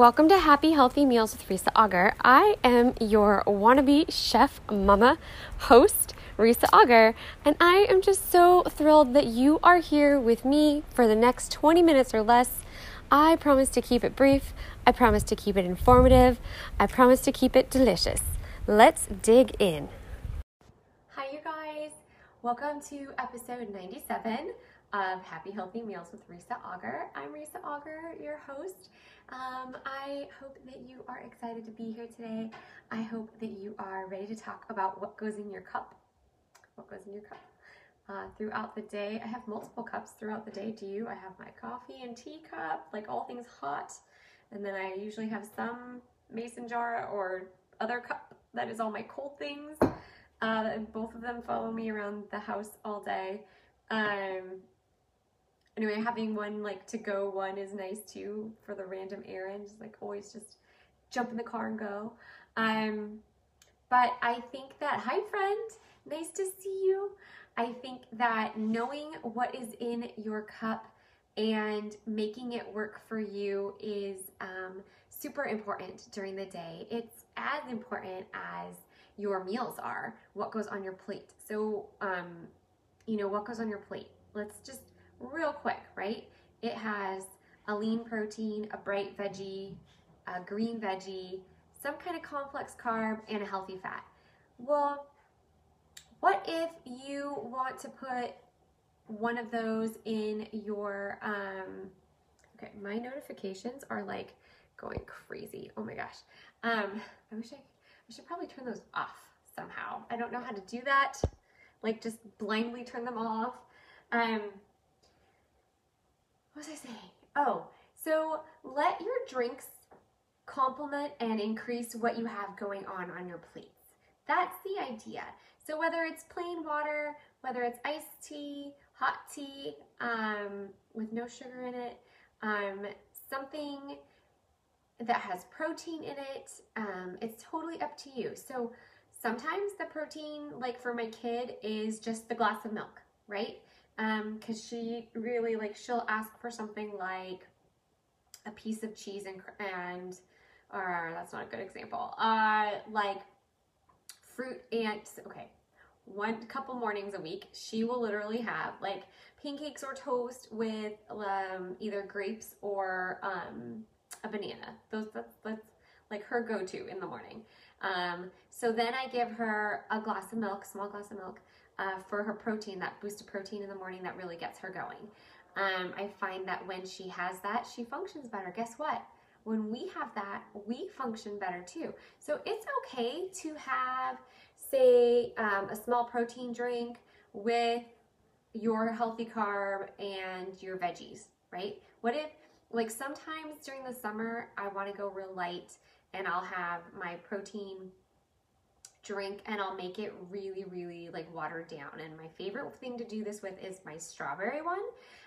Welcome to Happy Healthy Meals with Risa Auger. I am your wannabe chef mama host, Risa Auger, and I am just so thrilled that you are here with me for the next 20 minutes or less. I promise to keep it brief, I promise to keep it informative, I promise to keep it delicious. Let's dig in. Hi, you guys. Welcome to episode 97 of Happy Healthy Meals with Risa Auger. I'm Risa Auger, your host. Um, I hope that you are excited to be here today. I hope that you are ready to talk about what goes in your cup. What goes in your cup? Uh, throughout the day, I have multiple cups throughout the day. Do you? I have my coffee and tea cup, like all things hot. And then I usually have some mason jar or other cup that is all my cold things. Uh, both of them follow me around the house all day. Um, anyway, having one like to go one is nice too for the random errands. Like always just jump in the car and go. Um, but I think that, hi friend, nice to see you. I think that knowing what is in your cup and making it work for you is um, super important during the day. It's as important as your meals are, what goes on your plate. So, um, you know, what goes on your plate? Let's just real quick, right? It has a lean protein, a bright veggie, a green veggie, some kind of complex carb, and a healthy fat. Well, what if you want to put one of those in your, um, okay, my notifications are like going crazy. Oh my gosh. Um, I wish I, I should probably turn those off somehow. I don't know how to do that. Like just blindly turn them off. Um, what was I saying? Oh, so let your drinks complement and increase what you have going on on your plates. That's the idea. So whether it's plain water, whether it's iced tea, hot tea um, with no sugar in it, um, something that has protein in it, um, it's totally up to you. So sometimes the protein, like for my kid, is just the glass of milk, right? Because um, she really like she'll ask for something like a piece of cheese and and or that's not a good example. Uh, like fruit and okay, one couple mornings a week, she will literally have like pancakes or toast with um, either grapes or um, a banana. Those that's, that's like her go-to in the morning. Um, so then I give her a glass of milk, small glass of milk, uh, for her protein, that boost of protein in the morning that really gets her going. Um, I find that when she has that, she functions better. Guess what? When we have that, we function better too. So it's okay to have, say, um, a small protein drink with your healthy carb and your veggies, right? What if, like, sometimes during the summer, I want to go real light and I'll have my protein drink and I'll make it really, really like watered down. And my favorite thing to do this with is my strawberry one.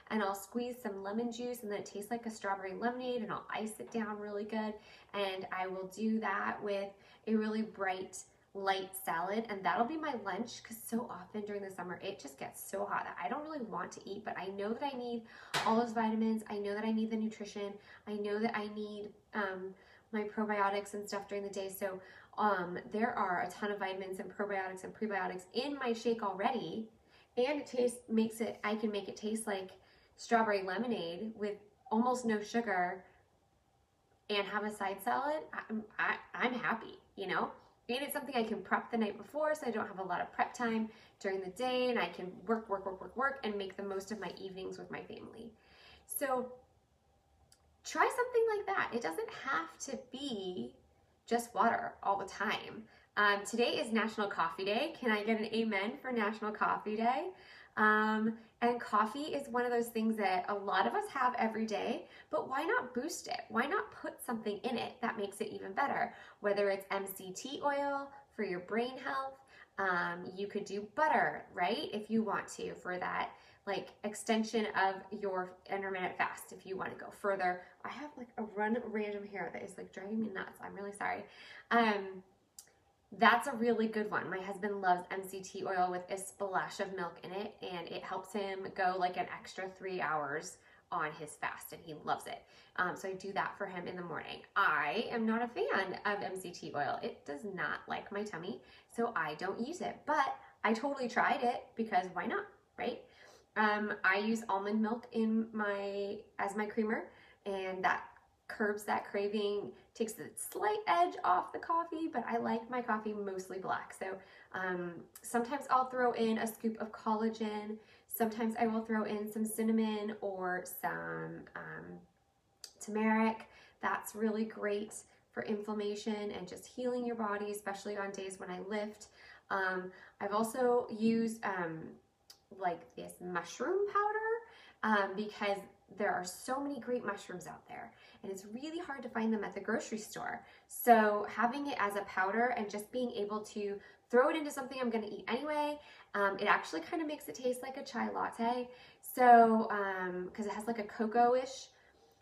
And I'll squeeze some lemon juice and then it tastes like a strawberry lemonade and I'll ice it down really good. And I will do that with a really bright light salad and that'll be my lunch because so often during the summer it just gets so hot that I don't really want to eat but I know that I need all those vitamins I know that I need the nutrition I know that I need um, my probiotics and stuff during the day so um, there are a ton of vitamins and probiotics and prebiotics in my shake already, and it tastes makes it. I can make it taste like strawberry lemonade with almost no sugar, and have a side salad. I'm I, I'm happy, you know. And it's something I can prep the night before, so I don't have a lot of prep time during the day, and I can work, work, work, work, work, and make the most of my evenings with my family. So try something like that. It doesn't have to be just water all the time. Um, today is National Coffee Day. Can I get an amen for National Coffee Day? Um, and coffee is one of those things that a lot of us have every day, but why not boost it? Why not put something in it that makes it even better? Whether it's MCT oil for your brain health, um, you could do butter, right? If you want to for that like extension of your intermittent fast if you want to go further. I have like a run random hair that is like driving me nuts. I'm really sorry. Um, that's a really good one. My husband loves MCT oil with a splash of milk in it, and it helps him go like an extra three hours on his fast and he loves it. Um, so I do that for him in the morning. I am not a fan of MCT oil. It does not like my tummy, so I don't use it. But I totally tried it because why not, right? Um, I use almond milk in my as my creamer, and that curbs that craving, takes the slight edge off the coffee, but I like my coffee mostly black. So um, sometimes I'll throw in a scoop of collagen. Sometimes I will throw in some cinnamon or some um, turmeric. That's really great for inflammation and just healing your body, especially on days when I lift. Um, I've also used um, like this mushroom powder um, because there are so many great mushrooms out there and it's really hard to find them at the grocery store. So having it as a powder and just being able to throw it into something I'm gonna eat anyway, um, it actually kind of makes it taste like a chai latte. So, because um, it has like a cocoa-ish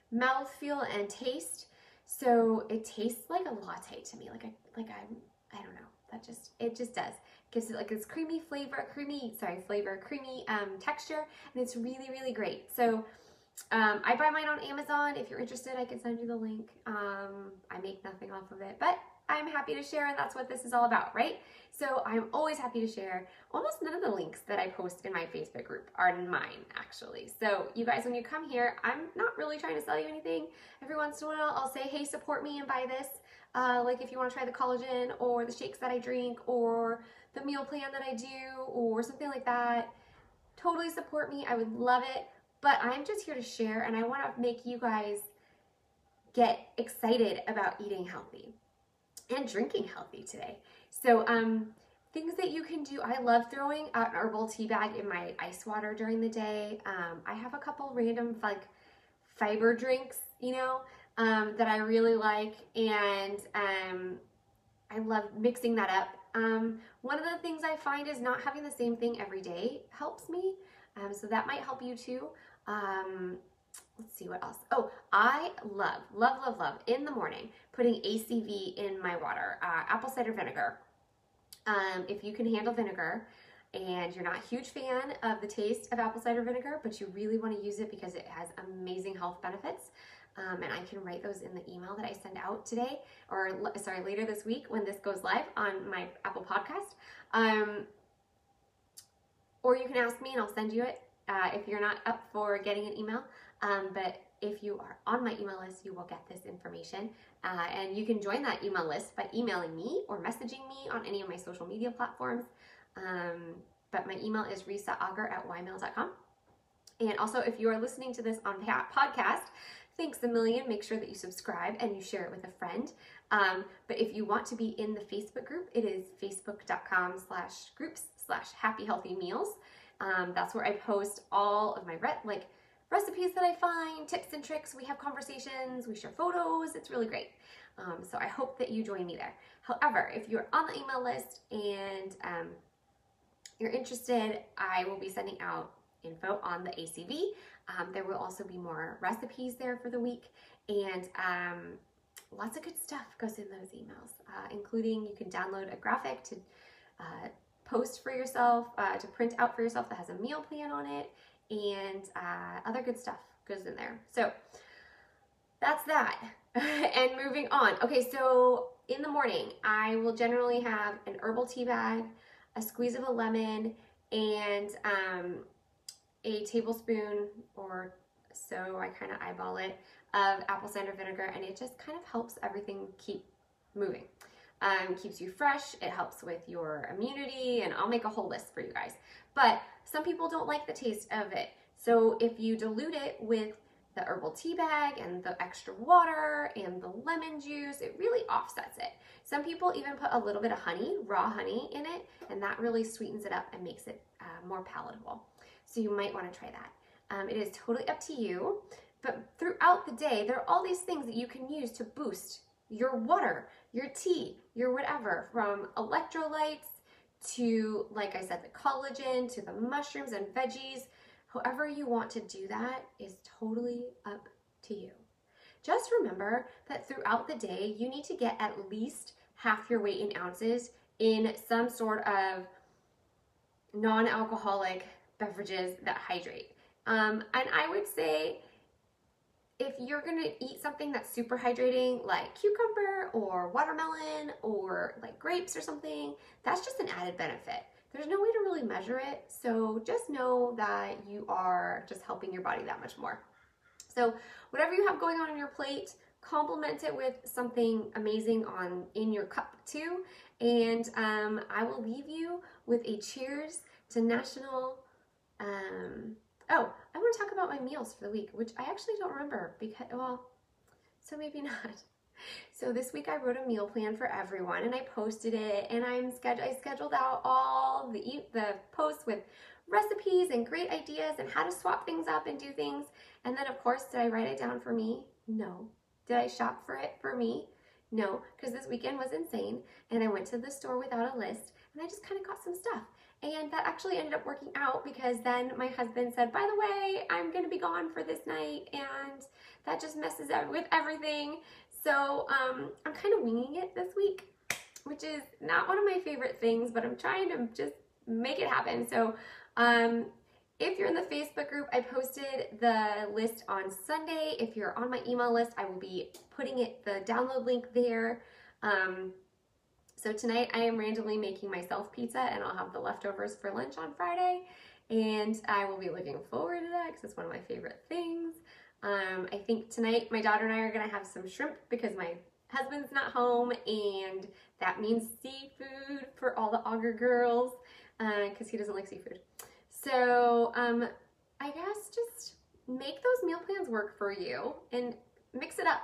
mouth feel and taste. So it tastes like a latte to me, like a, like I'm, I don't know, that just, it just does. Gives it like this creamy flavor, creamy, sorry, flavor, creamy um, texture, and it's really, really great. So um, I buy mine on Amazon. If you're interested, I can send you the link. Um, I make nothing off of it, but I'm happy to share, and that's what this is all about, right? So I'm always happy to share. Almost none of the links that I post in my Facebook group are mine, actually. So you guys, when you come here, I'm not really trying to sell you anything. Every once in a while, I'll say, hey, support me and buy this. Uh, like if you want to try the collagen or the shakes that I drink or the meal plan that I do or something like that, totally support me. I would love it. But I'm just here to share and I want to make you guys get excited about eating healthy and drinking healthy today. So, um, things that you can do. I love throwing an herbal tea bag in my ice water during the day. Um, I have a couple random like fiber drinks, you know, um, that I really like, and um, I love mixing that up. Um, one of the things I find is not having the same thing every day helps me. Um, so that might help you too. Um, let's see what else. Oh, I love, love, love, love in the morning putting ACV in my water, uh, apple cider vinegar. Um, if you can handle vinegar and you're not a huge fan of the taste of apple cider vinegar, but you really want to use it because it has amazing health benefits. Um, and I can write those in the email that I send out today, or sorry, later this week when this goes live on my Apple podcast. Um, or you can ask me and I'll send you it uh, if you're not up for getting an email. Um, but if you are on my email list, you will get this information. Uh, and you can join that email list by emailing me or messaging me on any of my social media platforms. Um, but my email is risaagar at ymail.com. And also, if you are listening to this on the podcast, thanks a million. Make sure that you subscribe and you share it with a friend. Um, but if you want to be in the Facebook group, it is facebook.com slash groups slash happy healthy meals. Um, that's where I post all of my re- like recipes that I find, tips and tricks. We have conversations, we share photos. It's really great. Um, so I hope that you join me there. However, if you're on the email list and um, you're interested, I will be sending out info on the ACV. Um, there will also be more recipes there for the week and um, lots of good stuff goes in those emails, uh, including you can download a graphic to uh, post for yourself, uh, to print out for yourself that has a meal plan on it, and uh, other good stuff goes in there. So that's that. and moving on. Okay, so in the morning, I will generally have an herbal tea bag, a squeeze of a lemon, and um, a tablespoon or so, I kind of eyeball it, of apple cider vinegar, and it just kind of helps everything keep moving um, keeps you fresh. It helps with your immunity, and I'll make a whole list for you guys. But some people don't like the taste of it. So if you dilute it with the herbal tea bag and the extra water and the lemon juice, it really offsets it. Some people even put a little bit of honey, raw honey in it, and that really sweetens it up and makes it uh, more palatable. So you might want to try that. Um, it is totally up to you. But throughout the day, there are all these things that you can use to boost your water, your tea, your whatever, from electrolytes to, like I said, the collagen to the mushrooms and veggies. However, you want to do that is totally up to you. Just remember that throughout the day, you need to get at least half your weight in ounces in some sort of non alcoholic beverages that hydrate. Um, and I would say if you're gonna eat something that's super hydrating, like cucumber or watermelon or like grapes or something, that's just an added benefit. There's no way to really measure it, so just know that you are just helping your body that much more. So whatever you have going on in your plate, complement it with something amazing on in your cup too. And um, I will leave you with a cheers to National. Um, oh, I want to talk about my meals for the week, which I actually don't remember because well, so maybe not. So this week I wrote a meal plan for everyone and I posted it and I'm scheduled I scheduled out all the the posts with recipes and great ideas and how to swap things up and do things. And then of course, did I write it down for me? No. Did I shop for it for me? No, because this weekend was insane and I went to the store without a list and I just kind of got some stuff. And that actually ended up working out because then my husband said, by the way, I'm going to be gone for this night and that just messes up with everything. So um, I'm kind of winging it this week, which is not one of my favorite things, but I'm trying to just make it happen. So um, if you're in the Facebook group, I posted the list on Sunday. If you're on my email list, I will be putting it the download link there. Um, so tonight I am randomly making myself pizza and I'll have the leftovers for lunch on Friday. And I will be looking forward to that because it's one of my favorite things. Um, I think tonight my daughter and I are to have some shrimp because my husband's not home and that means seafood for all the Auger girls because uh, he doesn't like seafood. So um, I guess just make those meal plans work for you and mix it up.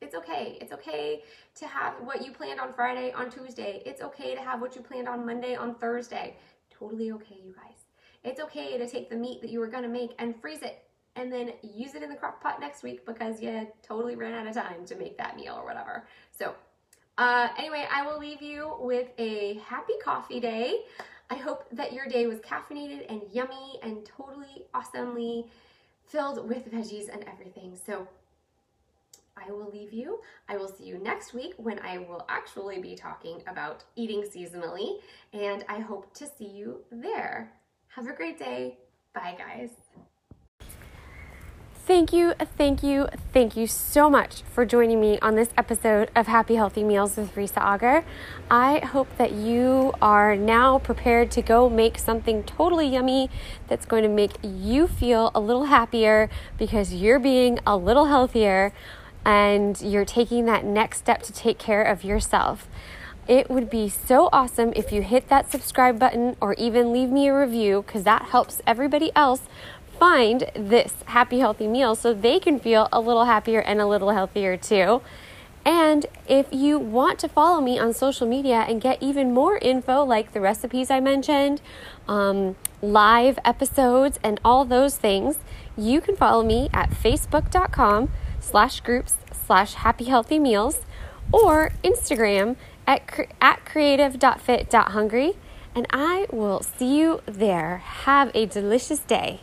It's okay. It's okay to have what you planned on Friday on Tuesday. It's okay to have what you planned on Monday on Thursday. Totally okay, you guys. It's okay to take the meat that you were to make and freeze it and then use it in the crock pot next week because you totally ran out of time to make that meal or whatever. So uh, anyway, I will leave you with a happy coffee day. I hope that your day was caffeinated and yummy and totally awesomely filled with veggies and everything. So I will leave you. I will see you next week when I will actually be talking about eating seasonally, and I hope to see you there. Have a great day. Bye, guys. Thank you, thank you, thank you so much for joining me on this episode of Happy Healthy Meals with Risa Auger. I hope that you are now prepared to go make something totally yummy that's going to make you feel a little happier because you're being a little healthier and you're taking that next step to take care of yourself. It would be so awesome if you hit that subscribe button or even leave me a review because that helps everybody else find this happy, healthy meal so they can feel a little happier and a little healthier too. And if you want to follow me on social media and get even more info, like the recipes I mentioned, um, live episodes, and all those things, you can follow me at facebook.com slash groups slash happy healthy meals or Instagram at, at creative.fit.hungry. And I will see you there. Have a delicious day.